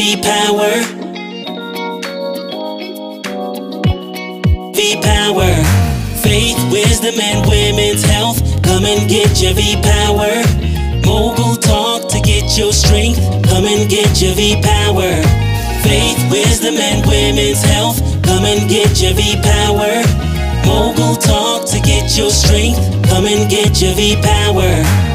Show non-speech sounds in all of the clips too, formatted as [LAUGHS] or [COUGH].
V Power. V Power. Faith, wisdom, and women's health. Come and get your V Power. Mogul talk to get your strength. Come and get your V Power. Faith, wisdom, and women's health. Come and get your V Power. Mogul talk to get your strength. Come and get your V Power.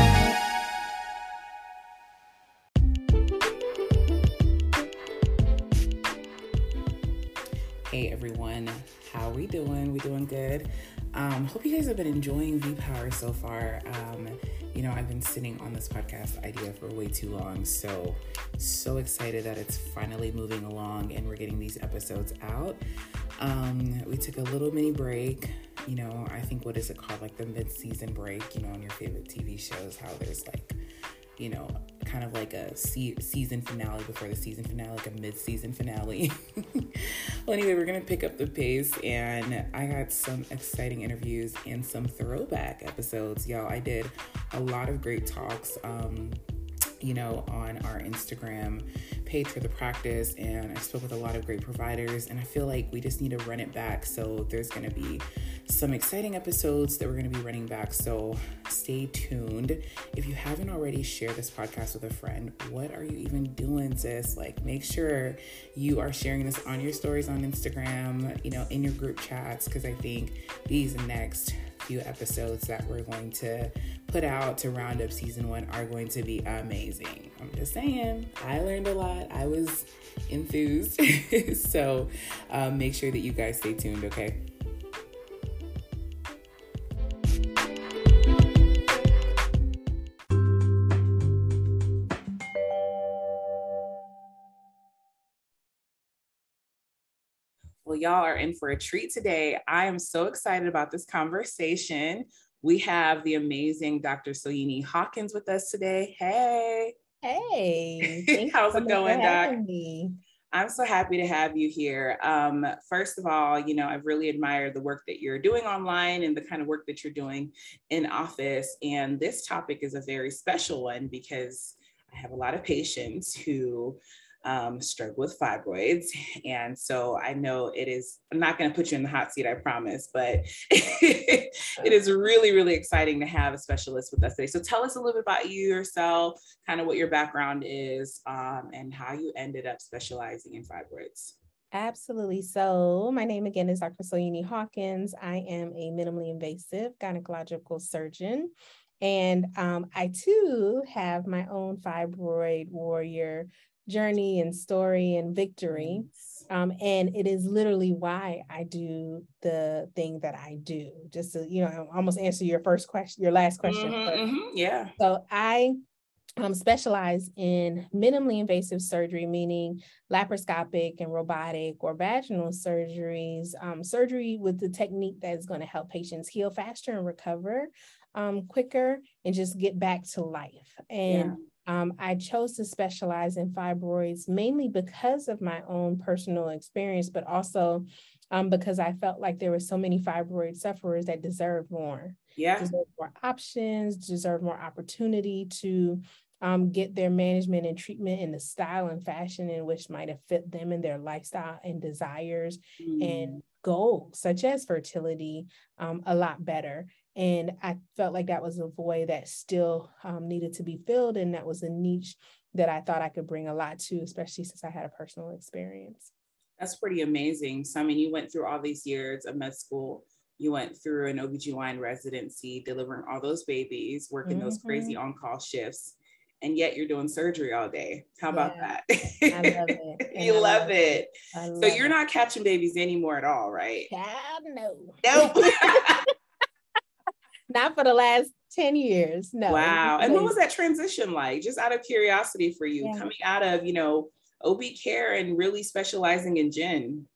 Hope you guys have been enjoying V Power so far. Um, you know, I've been sitting on this podcast idea for way too long, so so excited that it's finally moving along and we're getting these episodes out. Um, we took a little mini break. You know, I think what is it called, like the mid-season break? You know, on your favorite TV shows, how there's like you know, kind of like a se- season finale before the season finale, like a mid season finale. [LAUGHS] well, anyway, we're going to pick up the pace, and I got some exciting interviews and some throwback episodes. Y'all, I did a lot of great talks. Um, you know, on our Instagram page for the practice, and I spoke with a lot of great providers, and I feel like we just need to run it back. So there's going to be some exciting episodes that we're going to be running back. So stay tuned. If you haven't already shared this podcast with a friend, what are you even doing, sis? Like, make sure you are sharing this on your stories on Instagram, you know, in your group chats, because I think these next few episodes that we're going to put out to round up season one are going to be amazing. I'm just saying, I learned a lot. I was enthused. [LAUGHS] so um, make sure that you guys stay tuned, okay? Well, y'all are in for a treat today. I am so excited about this conversation. We have the amazing Dr. Soyini Hawkins with us today. Hey. Hey. [LAUGHS] How's it going, Doc? I'm so happy to have you here. Um, first of all, you know, I've really admired the work that you're doing online and the kind of work that you're doing in office. And this topic is a very special one because I have a lot of patients who um, struggle with fibroids. [LAUGHS] And so I know it is, I'm not going to put you in the hot seat, I promise, but [LAUGHS] it is really, really exciting to have a specialist with us today. So tell us a little bit about you yourself, kind of what your background is, um, and how you ended up specializing in fibroids. Absolutely. So, my name again is Dr. Soyini Hawkins. I am a minimally invasive gynecological surgeon. And um, I too have my own fibroid warrior journey and story and victory. Um, and it is literally why I do the thing that I do. Just to, you know, almost answer your first question, your last question. Mm-hmm, mm-hmm, yeah. So I um, specialize in minimally invasive surgery, meaning laparoscopic and robotic or vaginal surgeries, um, surgery with the technique that is going to help patients heal faster and recover um, quicker and just get back to life. And yeah um, I chose to specialize in fibroids mainly because of my own personal experience, but also um, because I felt like there were so many fibroid sufferers that deserve more. Yeah. Deserve more options, deserve more opportunity to um, get their management and treatment in the style and fashion in which might have fit them and their lifestyle and desires mm. and goals, such as fertility, um, a lot better. And I felt like that was a void that still um, needed to be filled. And that was a niche that I thought I could bring a lot to, especially since I had a personal experience. That's pretty amazing. So, I mean, you went through all these years of med school, you went through an OBGYN residency, delivering all those babies, working mm-hmm. those crazy mm-hmm. on call shifts, and yet you're doing surgery all day. How about that? I love it. [LAUGHS] you love, love it. it. So, you're not catching babies anymore at all, right? God, no. Nope. [LAUGHS] not for the last 10 years. No. Wow. And what was that transition like? Just out of curiosity for you, yeah. coming out of, you know, OB care and really specializing in gyn.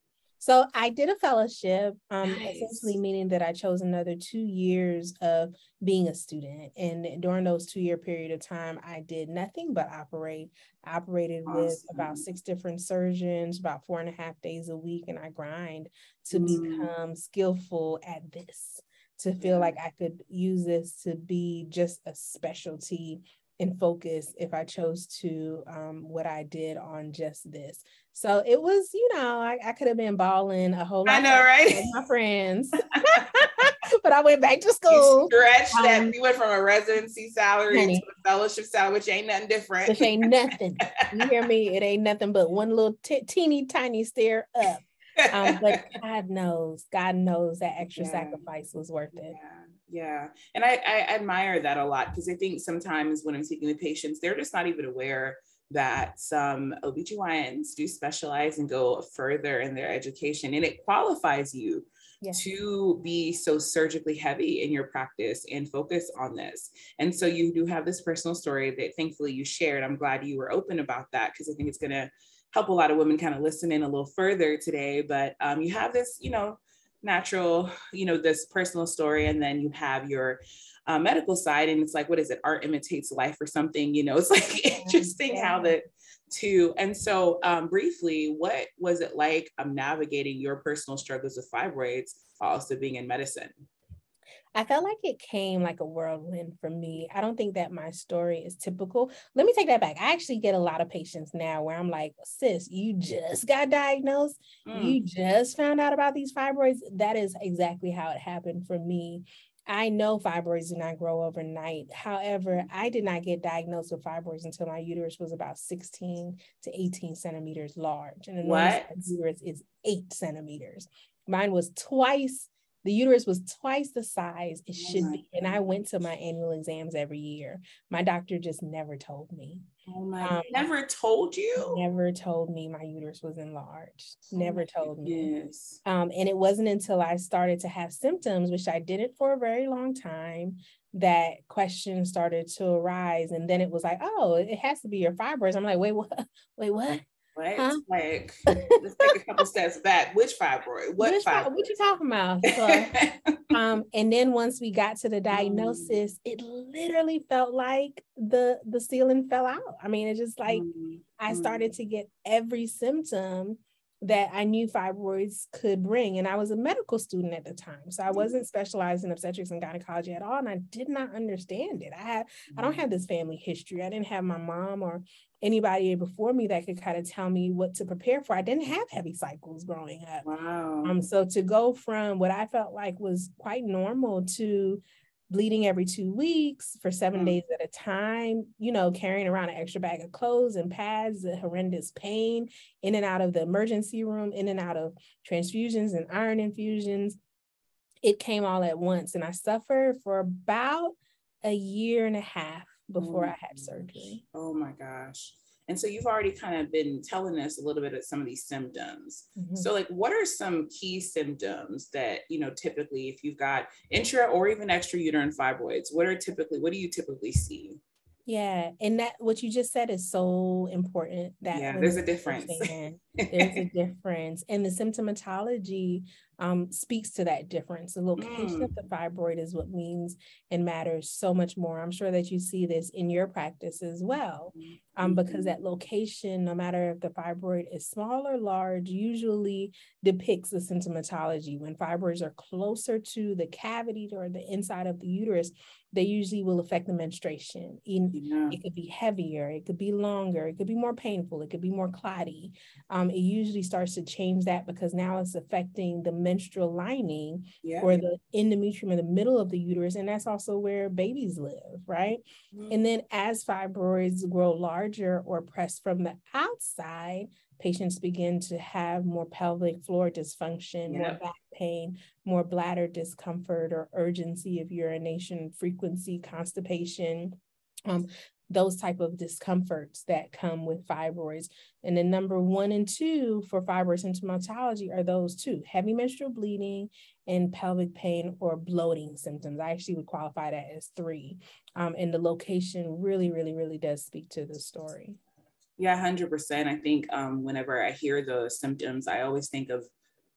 So I did a fellowship, um, nice. essentially meaning that I chose another two years of being a student. And during those two year period of time, I did nothing but operate. I operated awesome. with about six different surgeons, about four and a half days a week, and I grind to mm. become skillful at this to feel like I could use this to be just a specialty and focus if I chose to um, what I did on just this. So it was, you know, I, I could have been balling a whole lot. I know, right? my friends. [LAUGHS] [LAUGHS] but I went back to school. You stretched um, that. You went from a residency salary honey, to a fellowship salary, which ain't nothing different. Which ain't nothing. you hear [LAUGHS] me? It ain't nothing but one little t- teeny tiny stair up. Um, but [LAUGHS] God knows, God knows that extra yeah. sacrifice was worth it. Yeah. Yeah. And I, I admire that a lot because I think sometimes when I'm speaking with patients, they're just not even aware that some OBGYNs do specialize and go further in their education and it qualifies you yes. to be so surgically heavy in your practice and focus on this. And so you do have this personal story that thankfully you shared. I'm glad you were open about that because I think it's going to help a lot of women kind of listen in a little further today. But um, you have this, you know, natural, you know, this personal story, and then you have your uh, medical side, and it's like, what is it? Art imitates life or something, you know? It's like [LAUGHS] interesting yeah. how the two. And so, um, briefly, what was it like um, navigating your personal struggles with fibroids, also being in medicine? I felt like it came like a whirlwind for me. I don't think that my story is typical. Let me take that back. I actually get a lot of patients now where I'm like, sis, you just got diagnosed. Mm. You just found out about these fibroids. That is exactly how it happened for me. I know fibroids do not grow overnight. However, I did not get diagnosed with fibroids until my uterus was about 16 to 18 centimeters large. And what? uterus is eight centimeters. Mine was twice the uterus was twice the size it oh should oh be. And I went to my annual exams every year. My doctor just never told me. Oh my, um, never told you? Never told me my uterus was enlarged. Oh never told me. Yes. Um, and it wasn't until I started to have symptoms, which I didn't for a very long time, that questions started to arise. And then it was like, oh, it has to be your fibroids. I'm like, wait, what? [LAUGHS] Wait, what? Right? Huh? Like, [LAUGHS] let's take a couple steps back. Which fibroid? What Which fibroid? What you talking about? [LAUGHS] So, um, and then once we got to the diagnosis, mm. it literally felt like the the ceiling fell out. I mean, it just like mm. I started mm. to get every symptom that I knew fibroids could bring. And I was a medical student at the time. So I wasn't specialized in obstetrics and gynecology at all. And I did not understand it. I had I don't have this family history. I didn't have my mom or anybody before me that could kind of tell me what to prepare for. I didn't have heavy cycles growing up. Wow. Um, so to go from what I felt like was quite normal to bleeding every two weeks for 7 mm. days at a time, you know, carrying around an extra bag of clothes and pads, the horrendous pain in and out of the emergency room, in and out of transfusions and iron infusions. It came all at once. And I suffered for about a year and a half before oh I had surgery. Oh my gosh. And so you've already kind of been telling us a little bit of some of these symptoms. Mm-hmm. So like what are some key symptoms that, you know, typically if you've got intra or even extra uterine fibroids, what are typically what do you typically see? Yeah, and that what you just said is so important. That yeah, there's a difference. There's a [LAUGHS] difference, and the symptomatology um, speaks to that difference. The location mm. of the fibroid is what means and matters so much more. I'm sure that you see this in your practice as well, um, because mm-hmm. that location, no matter if the fibroid is small or large, usually depicts the symptomatology. When fibroids are closer to the cavity or the inside of the uterus, they usually will affect the menstruation. In, yeah. It could be heavier, it could be longer, it could be more painful, it could be more clotty. Um, it usually starts to change that because now it's affecting the menstrual lining yeah. or the endometrium in the middle of the uterus. And that's also where babies live, right? Mm-hmm. And then as fibroids grow larger or press from the outside, patients begin to have more pelvic floor dysfunction, more back pain, more bladder discomfort or urgency of urination, frequency, constipation. Um, those type of discomforts that come with fibroids. And then number one and two for fibroid symptomatology are those two, heavy menstrual bleeding and pelvic pain or bloating symptoms. I actually would qualify that as three. Um, and the location really, really, really does speak to the story. Yeah, 100%. I think um, whenever I hear the symptoms, I always think of,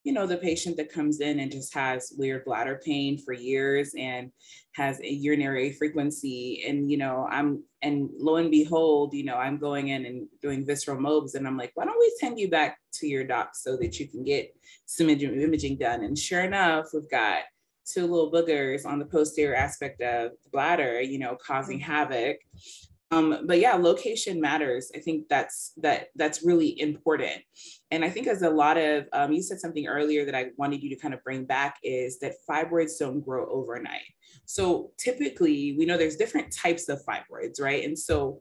you know, the patient that comes in and just has weird bladder pain for years and has a urinary frequency. And, you know, I'm, and lo and behold, you know, I'm going in and doing visceral MOBs and I'm like, why don't we send you back to your doc so that you can get some imaging done? And sure enough, we've got two little boogers on the posterior aspect of the bladder, you know, causing mm-hmm. havoc um, but yeah, location matters. I think that's that that's really important. And I think as a lot of um, you said something earlier that I wanted you to kind of bring back is that fibroids don't grow overnight. So typically, we know there's different types of fibroids, right? And so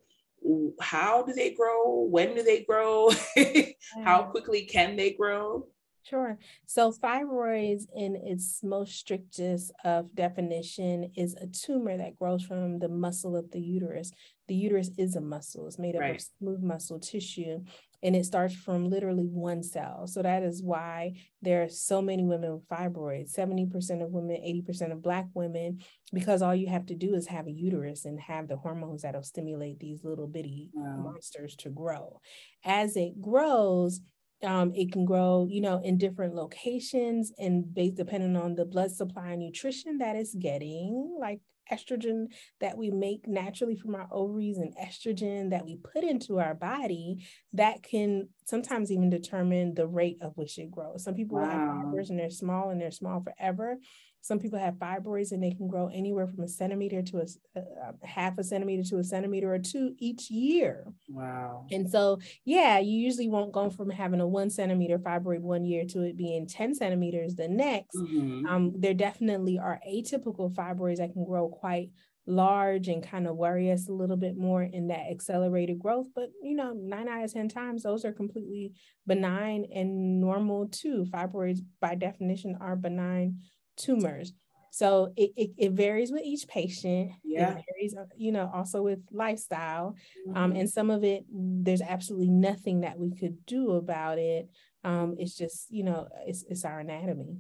how do they grow? When do they grow? [LAUGHS] how quickly can they grow? Sure. So fibroids, in its most strictest of definition, is a tumor that grows from the muscle of the uterus. The uterus is a muscle; it's made up right. of smooth muscle tissue, and it starts from literally one cell. So that is why there are so many women with fibroids. Seventy percent of women, eighty percent of Black women, because all you have to do is have a uterus and have the hormones that'll stimulate these little bitty wow. monsters to grow. As it grows um, it can grow, you know, in different locations and based depending on the blood supply and nutrition that it's getting, like estrogen that we make naturally from our ovaries and estrogen that we put into our body that can sometimes even determine the rate of which it grows. Some people wow. have fibers and they're small and they're small forever. Some people have fibroids and they can grow anywhere from a centimeter to a, a, a, half a centimeter to a centimeter or two each year. Wow. And so, yeah, you usually won't go from having a one centimeter fibroid one year to it being 10 centimeters the next. Mm-hmm. Um, there definitely are atypical fibroids that can grow quite large and kind of worry us a little bit more in that accelerated growth. But, you know, nine out of 10 times, those are completely benign and normal too. Fibroids, by definition, are benign tumors. So it, it, it, varies with each patient. Yeah. It varies, uh, you know, also with lifestyle. Um, mm-hmm. Um, and some of it, there's absolutely nothing that we could do about it. Um, it's just, you know, it's, it's our anatomy.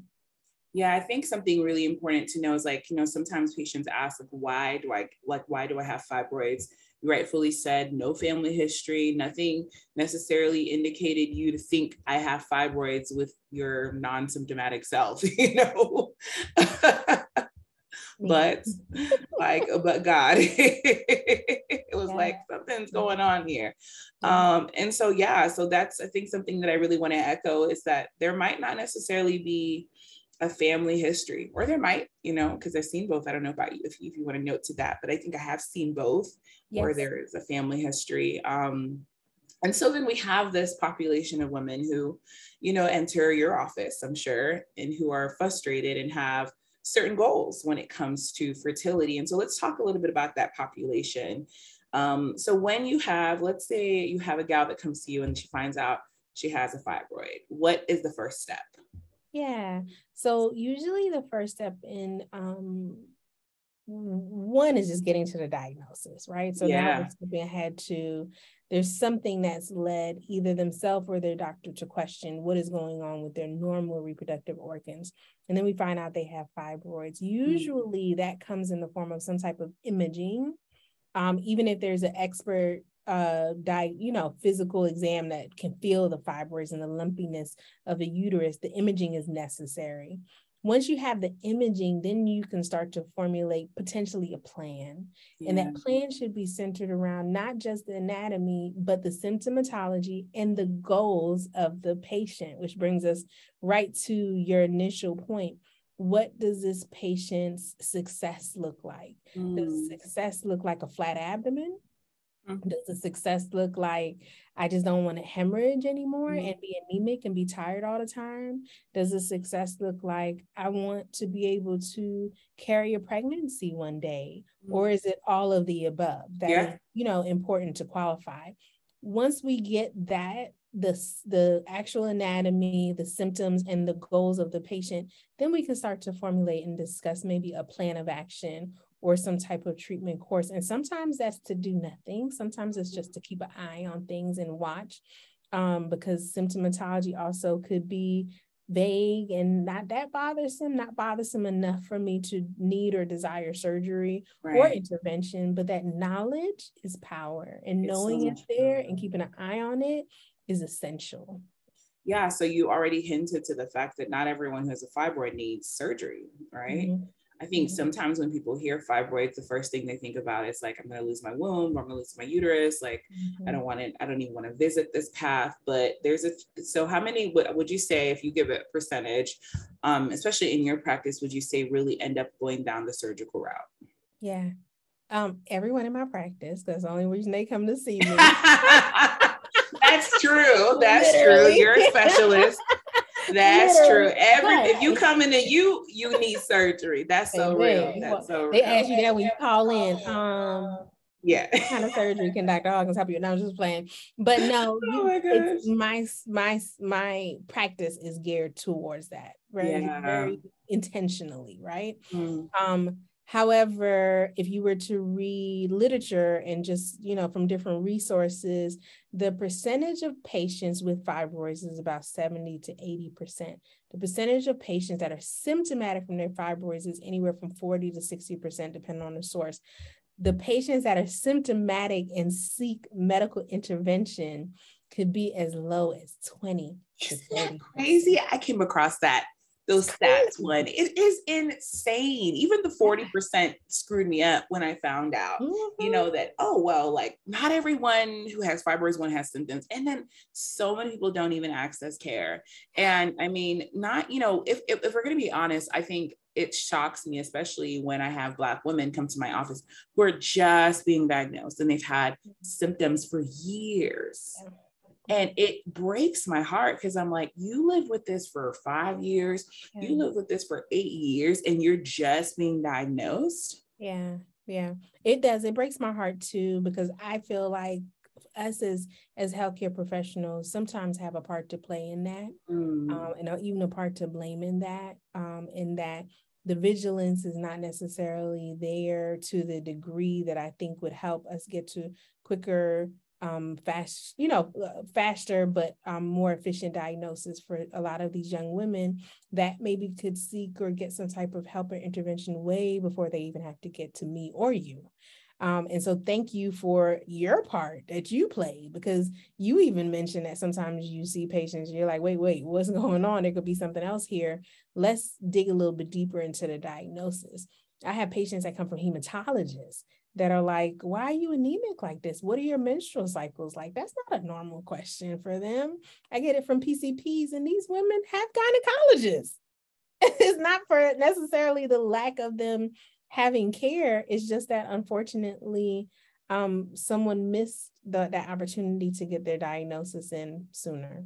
Yeah, I think something really important to know is like, you know, sometimes patients ask, like, why do I, like, why do I have fibroids? You rightfully said no family history, nothing necessarily indicated you to think I have fibroids with your non symptomatic self, [LAUGHS] you know? [LAUGHS] but like, but God, [LAUGHS] it was yeah. like something's going on here. Um, and so, yeah, so that's, I think, something that I really want to echo is that there might not necessarily be a family history, or there might, you know, because I've seen both. I don't know about you if, if you want to note to that, but I think I have seen both yes. where there is a family history. Um, and so then we have this population of women who, you know, enter your office, I'm sure, and who are frustrated and have certain goals when it comes to fertility. And so let's talk a little bit about that population. Um, so when you have, let's say you have a gal that comes to you and she finds out she has a fibroid, what is the first step? Yeah. So usually the first step in um one is just getting to the diagnosis, right? So yeah. now we're skipping ahead to there's something that's led either themselves or their doctor to question what is going on with their normal reproductive organs. And then we find out they have fibroids. Mm. Usually mm-hmm. that comes in the form of some type of imaging. Um, even if there's an expert uh di- you know physical exam that can feel the fibroids and the lumpiness of the uterus the imaging is necessary. Once you have the imaging then you can start to formulate potentially a plan. Yeah. and that plan should be centered around not just the anatomy but the symptomatology and the goals of the patient which brings us right to your initial point. What does this patient's success look like? Mm. does success look like a flat abdomen Mm-hmm. Does the success look like I just don't want to hemorrhage anymore mm-hmm. and be anemic and be tired all the time? Does the success look like I want to be able to carry a pregnancy one day? Mm-hmm. Or is it all of the above that yeah. is, you know, important to qualify? Once we get that, the, the actual anatomy, the symptoms, and the goals of the patient, then we can start to formulate and discuss maybe a plan of action or some type of treatment course. And sometimes that's to do nothing. Sometimes it's just to keep an eye on things and watch um, because symptomatology also could be vague and not that bothersome, not bothersome enough for me to need or desire surgery right. or intervention. But that knowledge is power and it's knowing so it's there and keeping an eye on it is essential. Yeah, so you already hinted to the fact that not everyone who has a fibroid needs surgery, right? Mm-hmm. I think sometimes when people hear fibroids, the first thing they think about is like, I'm going to lose my womb, or I'm going to lose my uterus. Like, mm-hmm. I don't want to, I don't even want to visit this path. But there's a, so how many would, would you say, if you give it a percentage, um, especially in your practice, would you say really end up going down the surgical route? Yeah. Um, everyone in my practice. That's the only reason they come to see me. [LAUGHS] That's true. That's Literally. true. You're a specialist. That's Literally. true. Every if you come in and you you need surgery. That's so real. That's so real. They ask you that when you call in. Um yeah. what kind of surgery can Dr. Hawkins help you? No, I'm just playing. But no, [LAUGHS] oh my, it's my my my practice is geared towards that, right? yeah. very intentionally, right? Mm. Um, However, if you were to read literature and just, you know, from different resources, the percentage of patients with fibroids is about 70 to 80%. The percentage of patients that are symptomatic from their fibroids is anywhere from 40 to 60%, depending on the source. The patients that are symptomatic and seek medical intervention could be as low as 20 to 30. Crazy. I came across that those stats one. It is insane. Even the 40% screwed me up when I found out, mm-hmm. you know, that, oh, well, like not everyone who has fibroids one has symptoms. And then so many people don't even access care. And I mean, not, you know, if, if, if we're going to be honest, I think it shocks me, especially when I have Black women come to my office who are just being diagnosed and they've had mm-hmm. symptoms for years. Yeah and it breaks my heart because I'm like, you live with this for five years, yeah. you live with this for eight years, and you're just being diagnosed. Yeah, yeah, it does. It breaks my heart too because I feel like us as as healthcare professionals sometimes have a part to play in that, mm. um, and even a part to blame in that. Um, in that the vigilance is not necessarily there to the degree that I think would help us get to quicker um, fast, you know, uh, faster but um, more efficient diagnosis for a lot of these young women that maybe could seek or get some type of help or intervention way before they even have to get to me or you. Um, and so thank you for your part that you played because you even mentioned that sometimes you see patients, you're like, wait, wait, what's [LAUGHS] going on? There could be something else here. Let's dig a little bit deeper into the diagnosis. I have patients that come from hematologists that are like, why are you anemic like this? What are your menstrual cycles like? That's not a normal question for them. I get it from PCPs, and these women have gynecologists. [LAUGHS] it's not for necessarily the lack of them having care. It's just that unfortunately, um, someone missed the, that opportunity to get their diagnosis in sooner.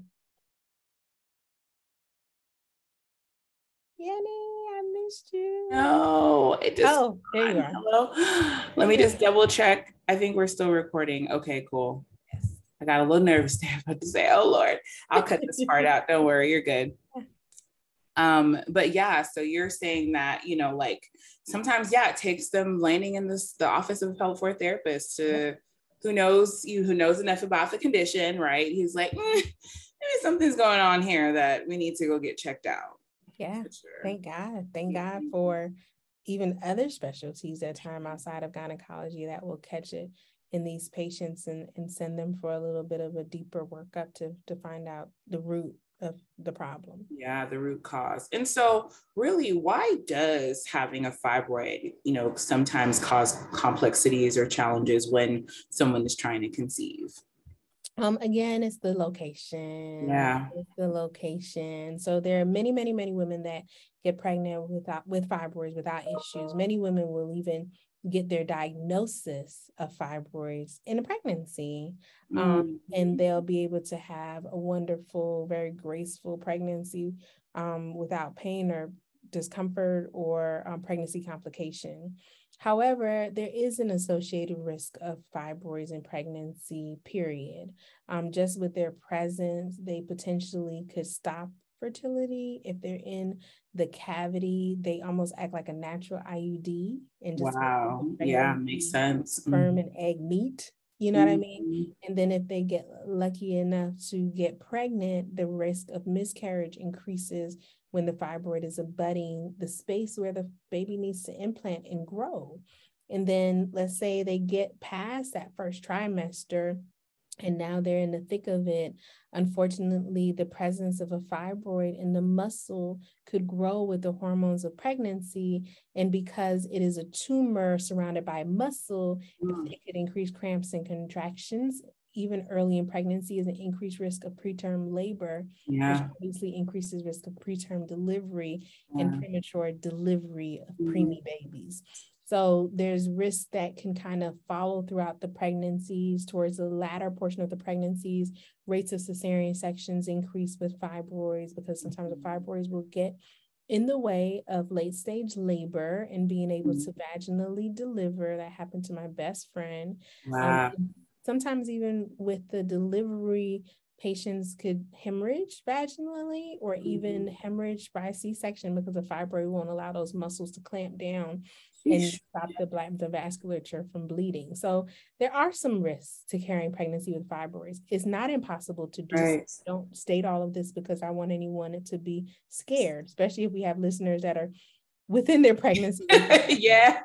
Yanni I missed you. No, it just. Oh, there you are. Hello. [GASPS] Let me just double check. I think we're still recording. Okay, cool. Yes. I got a little nervous [LAUGHS] there, about to say, "Oh Lord, I'll cut this part [LAUGHS] out. Don't worry, you're good." Um, but yeah, so you're saying that you know, like sometimes, yeah, it takes them landing in this the office of a pelvic floor therapist to who knows you who knows enough about the condition, right? He's like, mm, maybe something's going on here that we need to go get checked out. Yeah. Sure. Thank God. Thank God for even other specialties at time outside of gynecology that will catch it in these patients and, and send them for a little bit of a deeper workup to, to find out the root of the problem. Yeah, the root cause. And so really why does having a fibroid, you know, sometimes cause complexities or challenges when someone is trying to conceive? Um, again, it's the location. Yeah. It's the location. So there are many, many, many women that get pregnant without with fibroids without issues. Many women will even get their diagnosis of fibroids in a pregnancy. Um, mm. Um, and they'll be able to have a wonderful, very graceful pregnancy um, without pain or discomfort or um, pregnancy complication. However, there is an associated risk of fibroids in pregnancy, period. Um, just with their presence, they potentially could stop fertility. If they're in the cavity, they almost act like a natural IUD. And just wow, yeah, makes sense. Sperm mm-hmm. and egg meet. You know mm-hmm. what I mean? Mm-hmm. And then if they get lucky enough to get pregnant, the risk of miscarriage increases when the fibroid is abutting the space where the baby needs to implant and grow. And then let's say they get past that first trimester and now they're in the thick of it. Unfortunately, the presence of a fibroid in the muscle could grow with the hormones of pregnancy. And because it is a tumor surrounded by muscle, mm. it could increase cramps and contractions even early in pregnancy is an increased risk of preterm labor, yeah. which obviously increases risk of preterm delivery yeah. and premature delivery of mm preemie babies. So there's risks that can kind of follow throughout the pregnancies. Towards the latter portion of the pregnancies, rates of cesarean sections increase with fibroids because sometimes the mm-hmm. fibroids will get in the way of late stage labor and being able mm-hmm. to vaginally deliver. That happened to my best friend. Um, wow. Um, sometimes even with the delivery patients could hemorrhage vaginally or even mm-hmm. hemorrhage by c-section because the fibroid won't allow those muscles to clamp down and stop the the vasculature from bleeding. So there are some risks to carrying pregnancy with fibroids. It's not impossible to do. Right. Don't state all of this because I want anyone to be scared, especially if we have listeners that are within their pregnancy. [LAUGHS] yeah.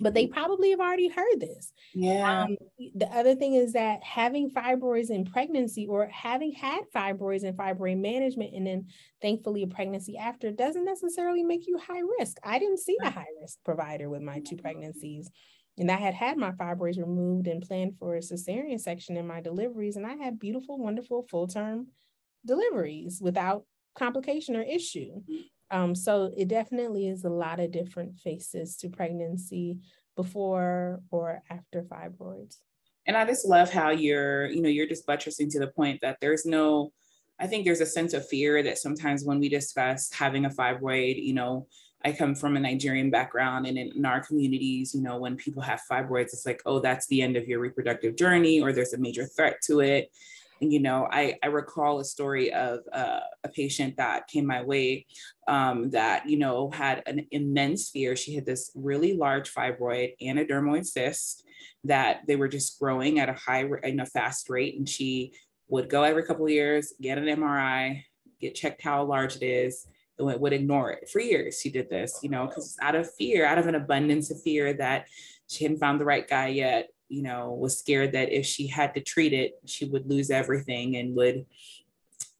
But they probably have already heard this. Yeah. Um, the other thing is that having fibroids in pregnancy or having had fibroids and fibroid management and then thankfully a pregnancy after doesn't necessarily make you high risk. I didn't see a high risk provider with my two pregnancies. And I had had my fibroids removed and planned for a cesarean section in my deliveries. And I had beautiful, wonderful full term deliveries without complication or issue. Um, so it definitely is a lot of different faces to pregnancy before or after fibroids. And I just love how you're, you know, you're just buttressing to the point that there's no, I think there's a sense of fear that sometimes when we discuss having a fibroid, you know, I come from a Nigerian background, and in, in, our communities, you know, when people have fibroids, it's like, oh, that's the end of your reproductive journey, or there's a major threat to it you know, I, I recall a story of uh, a patient that came my way um, that, you know, had an immense fear. She had this really large fibroid and a dermoid cyst that they were just growing at a high, in a fast rate. And she would go every couple of years, get an MRI, get checked how large it is, and would ignore it for years. She did this, you know, because out of fear, out of an abundance of fear that she hadn't found the right guy yet you know, was scared that if she had to treat it, she would lose everything and would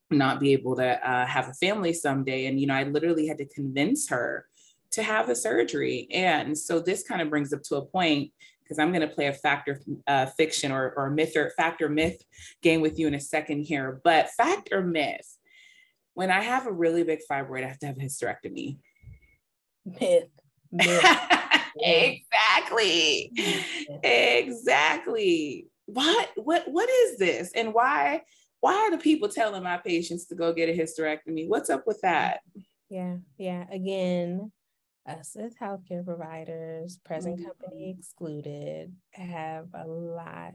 not be able to uh, have a family someday. And, you know, I literally had to convince her to have the surgery. And so this kind of brings up to a point because I'm going to play a factor uh, fiction or, or myth or fact or myth game with you in a second here. But fact or myth, when I have a really big fibroid, I have to have a hysterectomy. Myth. myth. [LAUGHS] exactly. exactly. What what what is this? And why why are the people telling my patients to go get a hysterectomy? What's up with that? Yeah, yeah. Again, us as healthcare providers, present mm-hmm. company excluded, have a lot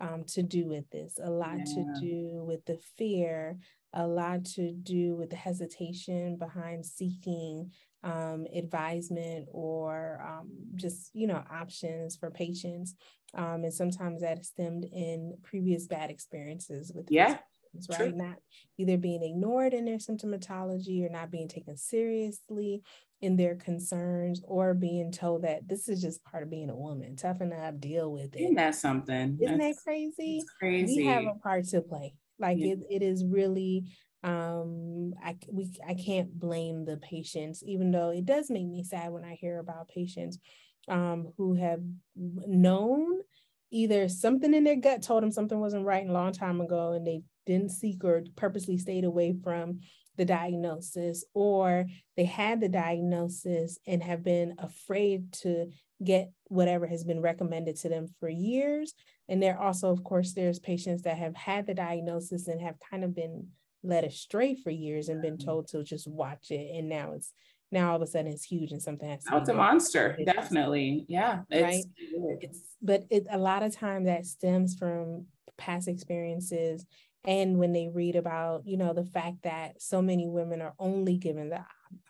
um, to do with this, a lot yeah. to do with the fear, a lot to do with the hesitation behind seeking um, advisement or um, just you know options for patients um, and sometimes that stemmed in previous bad experiences with yeah patients, right? True. not either being ignored in their symptomatology or not being taken seriously in their concerns or being told that this is just part of being a woman toughen up deal with it. Isn't that something? Isn't that's, that crazy? crazy we have a part to play. Like yeah. it, it is really um i we i can't blame the patients even though it does make me sad when i hear about patients um who have known either something in their gut told them something wasn't right a long time ago and they didn't seek or purposely stayed away from the diagnosis or they had the diagnosis and have been afraid to get whatever has been recommended to them for years. And there also of course there's patients that have had the diagnosis and have kind of been led astray for years and been mm-hmm. told to just watch it and now it's now all of a sudden it's huge and something has to it's a monster definitely yeah it's, right it's but it a lot of time that stems from past experiences and when they read about you know the fact that so many women are only given the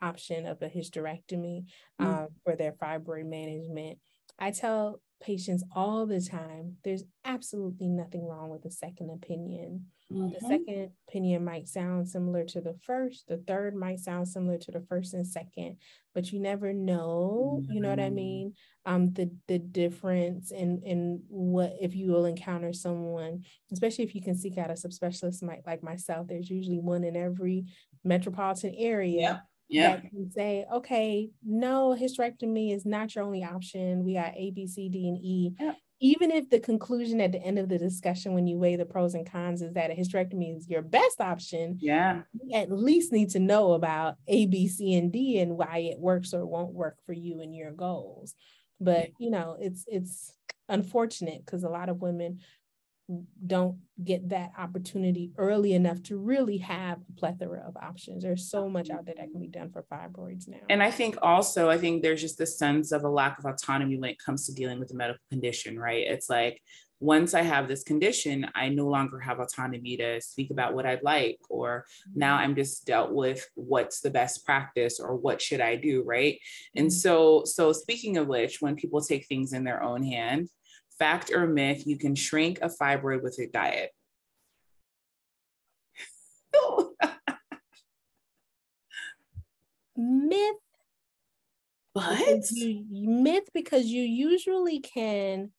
option of a hysterectomy mm-hmm. um, for their fibroid management i tell patients all the time there's absolutely nothing wrong with a second opinion Mm-hmm. The second opinion might sound similar to the first. The third might sound similar to the first and second, but you never know. Mm-hmm. You know what I mm-hmm. mean? Um, the the difference in in what if you will encounter someone, especially if you can seek out a subspecialist like like myself. There's usually one in every metropolitan area. Yeah. Can say, okay, no, hysterectomy is not your only option. We got A, B, C, D, and E. Yeah even if the conclusion at the end of the discussion when you weigh the pros and cons is that a hysterectomy is your best option yeah you at least need to know about a b c and d and why it works or won't work for you and your goals But you know, it's it's unfortunate because a lot of women don't get that opportunity early enough to really have a plethora of options. There's so much out there that can be done for fibroids now. And I think also, I think there's just this sense of a lack of autonomy when it comes to dealing with a medical condition, right? It's like once I have this condition, I no longer have autonomy to speak about what I'd like, or now mm-hmm. I'm just dealt with what's the best practice or what should I do, right? And mm-hmm. so, so speaking of which, when people take things in their own hand, fact or myth, you can shrink a fibroid with a diet. [LAUGHS] myth. What? You, myth because you usually can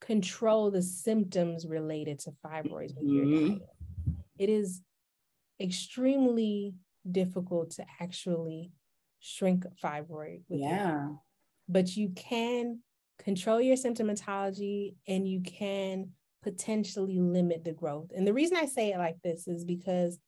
control the symptoms related to fibroids with your mm-hmm. diet. It is extremely difficult to actually shrink a fibroid. yeah. but you can control your symptomatology and you can potentially limit the growth. And the reason I say it like this is because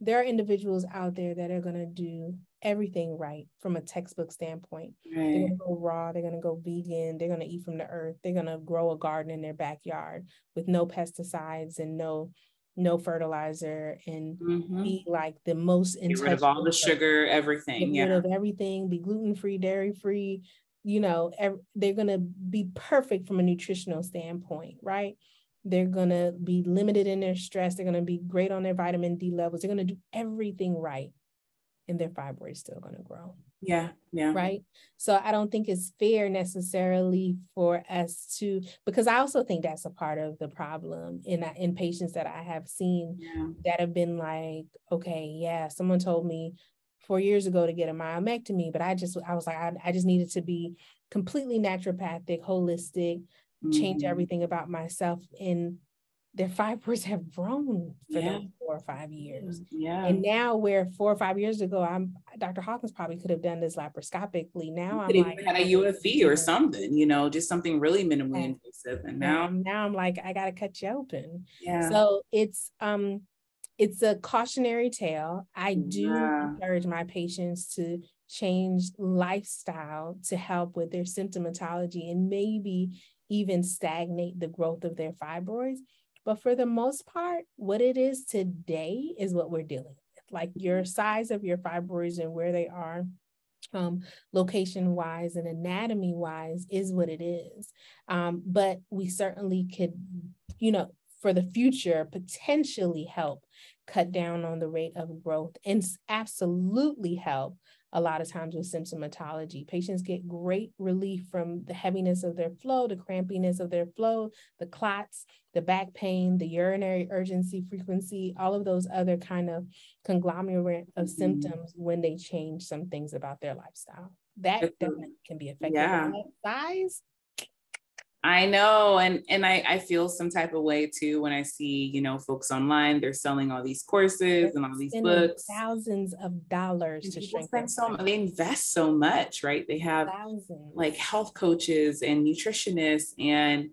there are individuals out there that are going to do everything right from a textbook standpoint. Right. They're going to go raw, they're going to go vegan, they're going to eat from the earth, they're going to grow a garden in their backyard with no pesticides and no no fertilizer and mm-hmm. be like the most get rid of all the sugar, everything. Get yeah. rid of everything, be gluten free, dairy free, you know, they're going to be perfect from a nutritional standpoint, right? They're going to be limited in their stress. They're going to be great on their vitamin D levels. They're going to do everything right. And their fibroid is still going to grow. Yeah. Yeah. Right. So I don't think it's fair necessarily for us to, because I also think that's a part of the problem in, in patients that I have seen yeah. that have been like, okay, yeah, someone told me four years ago to get a myomectomy, but I just I was like I, I just needed to be completely naturopathic, holistic, mm-hmm. change everything about myself. And their fibroids have grown for yeah. four or five years. Yeah. And now where four or five years ago, I'm Dr. Hawkins probably could have done this laparoscopically. Now I'm like had a UFE or something, you know, just something really minimally invasive. And now now I'm like, I gotta cut you open. Yeah. So it's um it's a cautionary tale. I do yeah. encourage my patients to change lifestyle to help with their symptomatology and maybe even stagnate the growth of their fibroids. But for the most part, what it is today is what we're dealing with. Like your size of your fibroids and where they are um, location wise and anatomy wise is what it is. Um, but we certainly could, you know, for the future potentially help cut down on the rate of growth and absolutely help a lot of times with symptomatology. Patients get great relief from the heaviness of their flow, the crampiness of their flow, the clots, the back pain, the urinary urgency frequency, all of those other kind of conglomerate of mm-hmm. symptoms when they change some things about their lifestyle. That definitely can be affected. Yeah. Size, I know. And and I, I feel some type of way too when I see, you know, folks online, they're selling all these courses and all these books. Thousands of dollars to shrink. Spend so, much, they invest so much, right? They have thousands. like health coaches and nutritionists and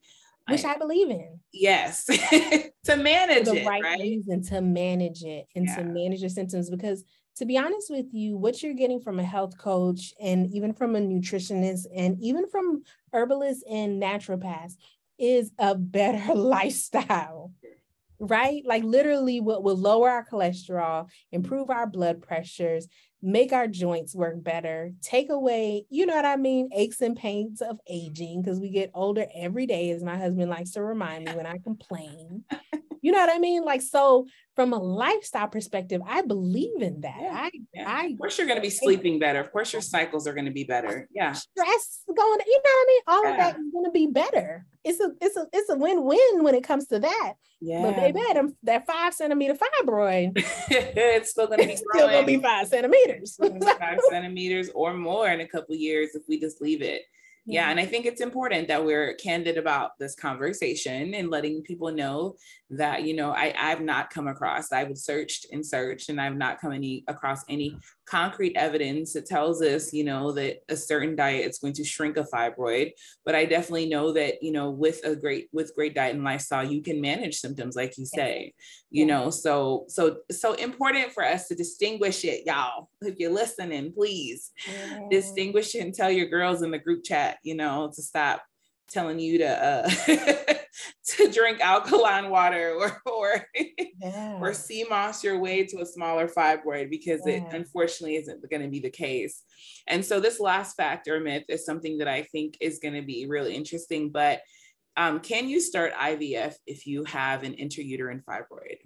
which I, I believe in. Yes. [LAUGHS] to manage the it. right, right, reason to manage it and yeah. to manage your symptoms because to be honest with you, what you're getting from a health coach and even from a nutritionist and even from herbalists and naturopaths is a better [LAUGHS] lifestyle, right? Like literally what will lower our cholesterol, improve our blood pressures, make our joints work better, take away, you know what I mean, aches and pains of aging because we get older every day, as my husband likes to remind me when I complain. You know what I mean? Like, so from a lifestyle perspective, I believe in that. Yeah, I, yeah. I, of course, you're going to be sleeping better. Of course, your cycles are going to be better. Yeah. Stress going, you know what I mean? All yeah. of that is going to be better. It's a, it's a, it's a win-win when it comes to that. Yeah. But baby, that, that five centimeter fibroid, [LAUGHS] it's still going to be [LAUGHS] still going to be five centimeters. [LAUGHS] five centimeters or more in a couple years if we just leave it yeah. And I think it's important that we're candid about this conversation and letting people know that, you know, I, I've not come across, I've searched and searched and I've not come any across any concrete evidence that tells us, you know, that a certain diet is going to shrink a fibroid. But I definitely know that, you know, with a great, with great diet and lifestyle, you can manage symptoms, like you say, you know, so, so, so important for us to distinguish it, y'all. If you're listening, please distinguish it and tell your girls in the group chat you know, to stop telling you to uh [LAUGHS] to drink alkaline water or or [LAUGHS] yeah. or sea moss your way to a smaller fibroid because yeah. it unfortunately isn't going to be the case. And so this last factor myth is something that I think is going to be really interesting. But um, can you start IVF if you have an intrauterine fibroid?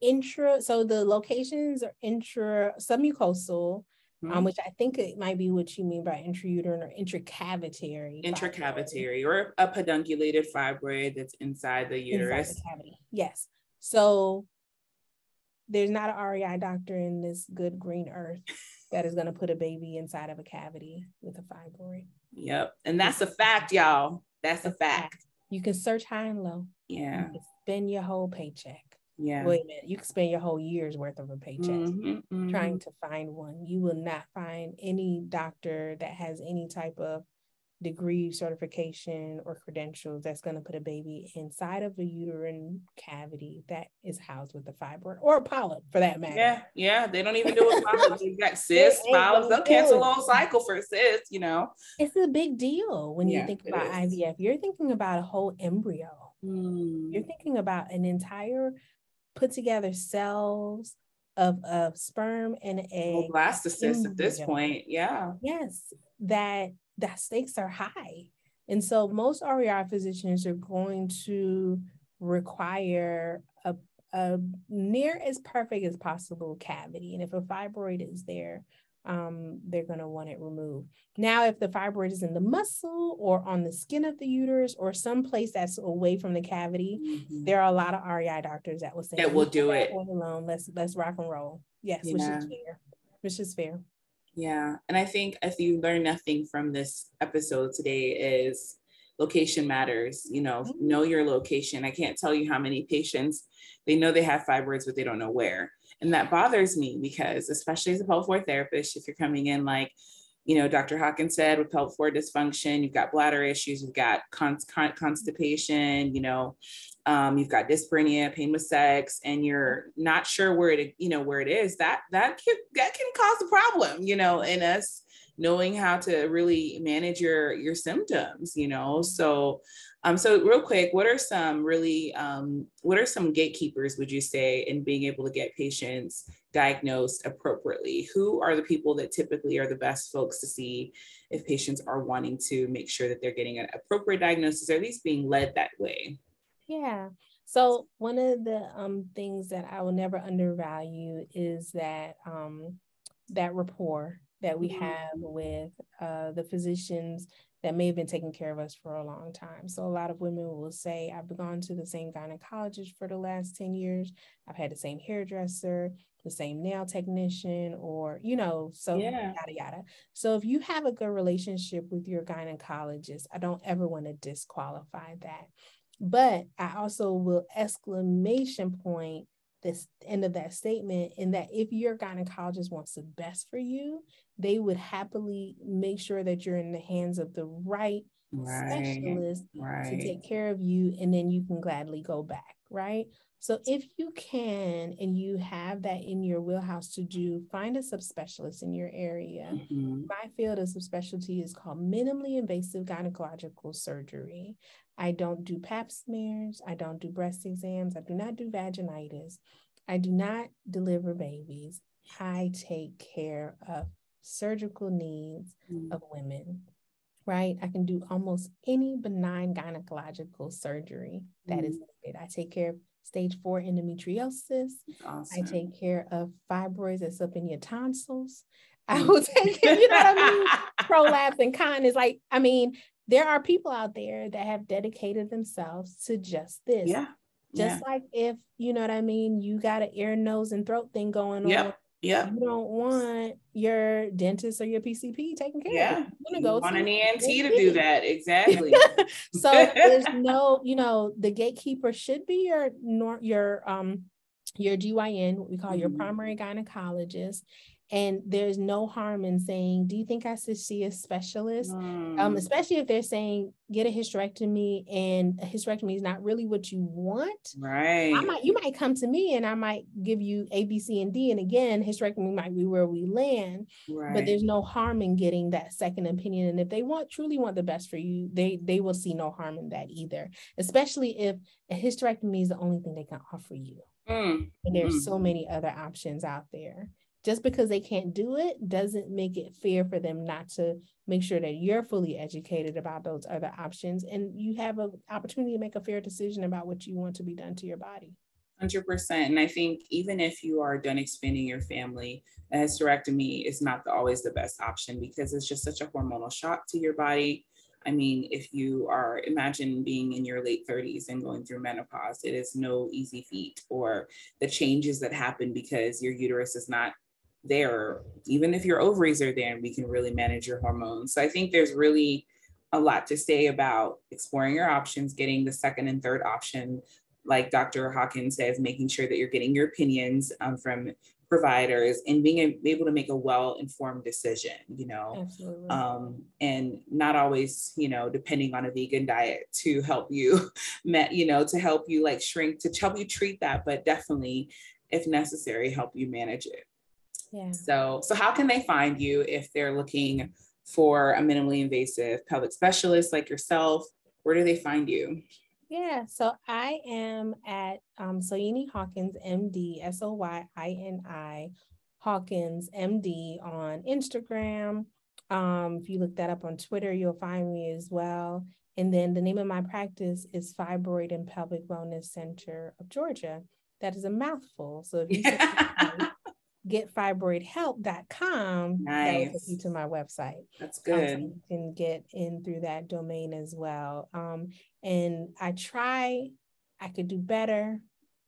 Intra, so the locations are intra submucosal, mm-hmm. um, which I think it might be what you mean by intrauterine or intracavitary. Intracavitary or a pedunculated fibroid that's inside the uterus. Inside the cavity. Yes. So there's not an REI doctor in this good green earth that is going to put a baby inside of a cavity with a fibroid. Yep. And that's a fact, y'all. That's, that's a fact. fact. You can search high and low. Yeah. spend your whole paycheck. Yeah. Wait a minute. You can spend your whole year's worth of a paycheck mm-hmm, mm-hmm. trying to find one. You will not find any doctor that has any type of degree certification or credentials that's going to put a baby inside of a uterine cavity that is housed with a fibroid or a polyp for that matter. Yeah, yeah. They don't even do a polyps. They [LAUGHS] got cysts, polyps. They'll cancel whole cycle for cysts, you know. It's a big deal when yeah, you think about IVF. You're thinking about a whole embryo. Mm. You're thinking about an entire put together cells of, of sperm and egg. blastocyst at this point. Yeah. Yes, that that stakes are high. And so most REI physicians are going to require a, a near as perfect as possible cavity. And if a fibroid is there, um, they're going to want it removed. Now, if the fibroid is in the muscle or on the skin of the uterus or someplace that's away from the cavity, mm-hmm. there are a lot of REI doctors that will say that will do it alone. Let's let's rock and roll. Yes, yeah. which is fair. Which is fair. Yeah, and I think if you learn nothing from this episode today is location matters. You know, mm-hmm. know your location. I can't tell you how many patients they know they have fibroids, but they don't know where. And that bothers me because, especially as a pelvic floor therapist, if you're coming in like, you know, Dr. Hawkins said with pelvic floor dysfunction, you've got bladder issues, you've got con- con- constipation, you know, um, you've got dyspareunia, pain with sex, and you're not sure where it, you know, where it is. That that can that can cause a problem, you know, in us knowing how to really manage your your symptoms. You know, so um, so real quick, what are some really, um, what are some gatekeepers, would you say, in being able to get patients diagnosed appropriately? Who are the people that typically are the best folks to see if patients are wanting to make sure that they're getting an appropriate diagnosis or at least being led that way? Yeah. So one of the um, things that I will never undervalue is that um, that rapport that we mm-hmm. have with uh, the physicians that may have been taking care of us for a long time. So a lot of women will say, I've gone to the same gynecologist for the last 10 years. I've had the same hairdresser, the same nail technician, or, you know, so yeah. yada, yada. So if you have a good relationship with your gynecologist, I don't ever want to disqualify that. But I also will exclamation point this end of that statement and that if your gynecologist wants the best for you, they would happily make sure that you're in the hands of the right, right specialist right. to take care of you, and then you can gladly go back, right? So if you can and you have that in your wheelhouse to do, find a subspecialist in your area. Mm-hmm. My field of subspecialty is called minimally invasive gynecological surgery. I don't do pap smears. I don't do breast exams. I do not do vaginitis. I do not deliver babies. I take care of surgical needs mm-hmm. of women, right? I can do almost any benign gynecological surgery that mm-hmm. is needed. I take care of stage four endometriosis. Awesome. I take care of fibroids that's up in your tonsils. I mm. will take care, [LAUGHS] you know what I mean? [LAUGHS] Prolapse and continence. Like, I mean, there are people out there that have dedicated themselves to just this. Yeah. Just yeah. like if, you know what I mean, you got an ear, nose, and throat thing going on. Yeah. You don't want your dentist or your PCP taking care yeah. of. You want to go want an ENT to do that. Exactly. [LAUGHS] so there's [LAUGHS] no, you know, the gatekeeper should be your your um your GYN, what we call mm-hmm. your primary gynecologist. And there's no harm in saying, Do you think I should see a specialist? Mm. Um, especially if they're saying, Get a hysterectomy, and a hysterectomy is not really what you want. Right. I might, you might come to me and I might give you A, B, C, and D. And again, hysterectomy might be where we land, right. but there's no harm in getting that second opinion. And if they want truly want the best for you, they they will see no harm in that either, especially if a hysterectomy is the only thing they can offer you. Mm. And there's mm. so many other options out there just because they can't do it doesn't make it fair for them not to make sure that you're fully educated about those other options and you have an opportunity to make a fair decision about what you want to be done to your body. 100% and i think even if you are done expanding your family a hysterectomy is not always the best option because it's just such a hormonal shock to your body. I mean, if you are, imagine being in your late 30s and going through menopause, it is no easy feat, or the changes that happen because your uterus is not there, even if your ovaries are there and we can really manage your hormones. So I think there's really a lot to say about exploring your options, getting the second and third option, like Dr. Hawkins says, making sure that you're getting your opinions um, from providers and being able to make a well-informed decision, you know, um, and not always, you know, depending on a vegan diet to help you, [LAUGHS] met, you know, to help you like shrink, to help you treat that, but definitely, if necessary, help you manage it. Yeah. So, so how can they find you if they're looking for a minimally invasive pelvic specialist like yourself? Where do they find you? Yeah, so I am at um, Soyini Hawkins, MD, S O Y I N I Hawkins, MD on Instagram. Um, if you look that up on Twitter, you'll find me as well. And then the name of my practice is Fibroid and Pelvic Wellness Center of Georgia. That is a mouthful. So if you [LAUGHS] yeah getfibroidhelp.com. Nice. That will take you to my website. That's good. Um, so you can get in through that domain as well. Um, and I try, I could do better.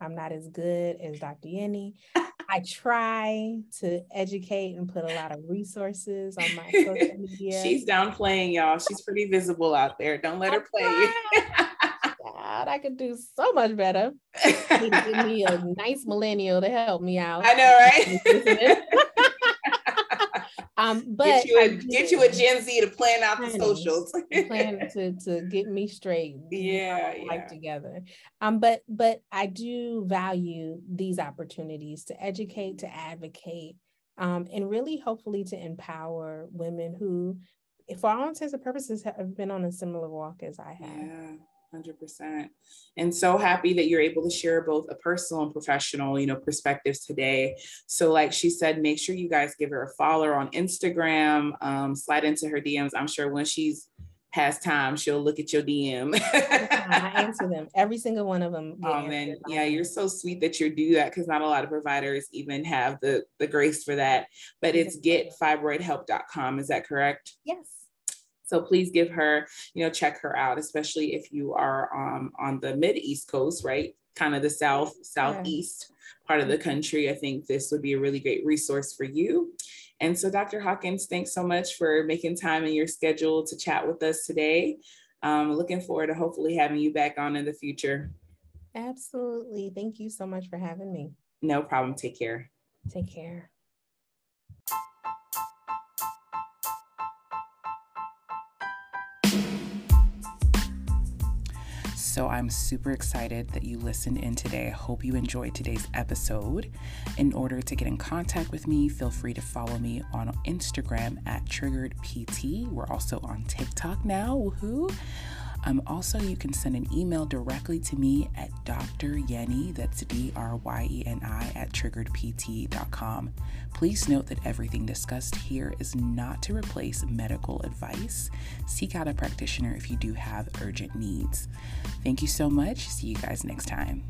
I'm not as good as Dr. Yeni. [LAUGHS] I try to educate and put a lot of resources on my social [LAUGHS] media. She's downplaying y'all. She's pretty visible out there. Don't let her play you. God, I could do so much better. give me a [LAUGHS] nice millennial to help me out. I know, right? [LAUGHS] um, but get you, a, get you a Gen Z to plan out the socials. [LAUGHS] plan to to get me straight. Yeah, yeah. Life together. Um, but but I do value these opportunities to educate, to advocate, um, and really hopefully to empower women who, for all intents and purposes, have been on a similar walk as I have. Yeah. 100% and so happy that you're able to share both a personal and professional you know perspectives today. So like she said make sure you guys give her a follow on instagram um, slide into her dms i'm sure when she's has time she'll look at your dm i [LAUGHS] answer them. Every single one of them oh man. Yeah you're so sweet that you do that because not a lot of providers even have the the grace for that. But it's getfibroidhelp.com is that correct? Yes so please give her, you know, check her out, especially if you are um, on the mid East Coast, right? Kind of the south, southeast yeah. part of the country. I think this would be a really great resource for you. And so, Dr. Hawkins, thanks so much for making time in your schedule to chat with us today. Um, looking forward to hopefully having you back on in the future. Absolutely. Thank you so much for having me. No problem. Take care. Take care. So I'm super excited that you listened in today. I hope you enjoyed today's episode. In order to get in contact with me, feel free to follow me on Instagram at TriggeredPT. We're also on TikTok now. Woohoo! Um, also, you can send an email directly to me at Dr. Yeni, that's D R Y E N I, at triggeredpt.com. Please note that everything discussed here is not to replace medical advice. Seek out a practitioner if you do have urgent needs. Thank you so much. See you guys next time.